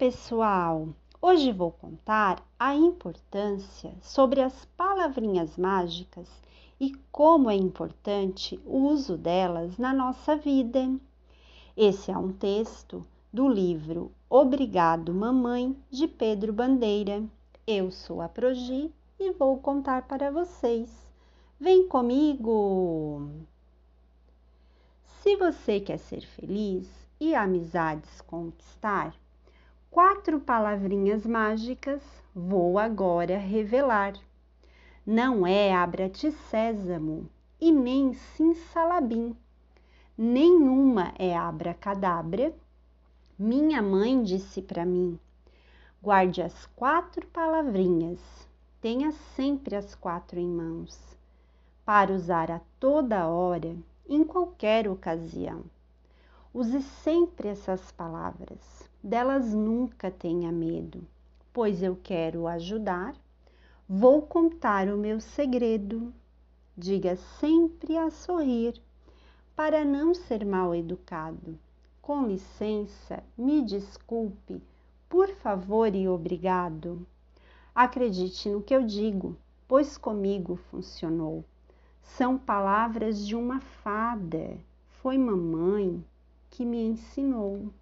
pessoal! Hoje vou contar a importância sobre as palavrinhas mágicas e como é importante o uso delas na nossa vida. Esse é um texto do livro Obrigado Mamãe de Pedro Bandeira. Eu sou a Progi e vou contar para vocês. Vem comigo! Se você quer ser feliz e amizades conquistar, quatro palavrinhas mágicas vou agora revelar. Não é abra-te sésamo e nem sim-salabim. Nenhuma é abra-cadabra. Minha mãe disse para mim: guarde as quatro palavrinhas, tenha sempre as quatro em mãos, para usar a toda hora, em qualquer ocasião. Use sempre essas palavras, delas nunca tenha medo, pois eu quero ajudar. Vou contar o meu segredo. Diga sempre a sorrir, para não ser mal educado. Com licença, me desculpe, por favor e obrigado. Acredite no que eu digo, pois comigo funcionou. São palavras de uma fada, foi mamãe que me ensinou.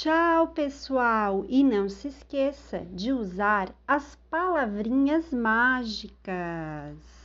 Tchau, pessoal! E não se esqueça de usar as palavrinhas mágicas.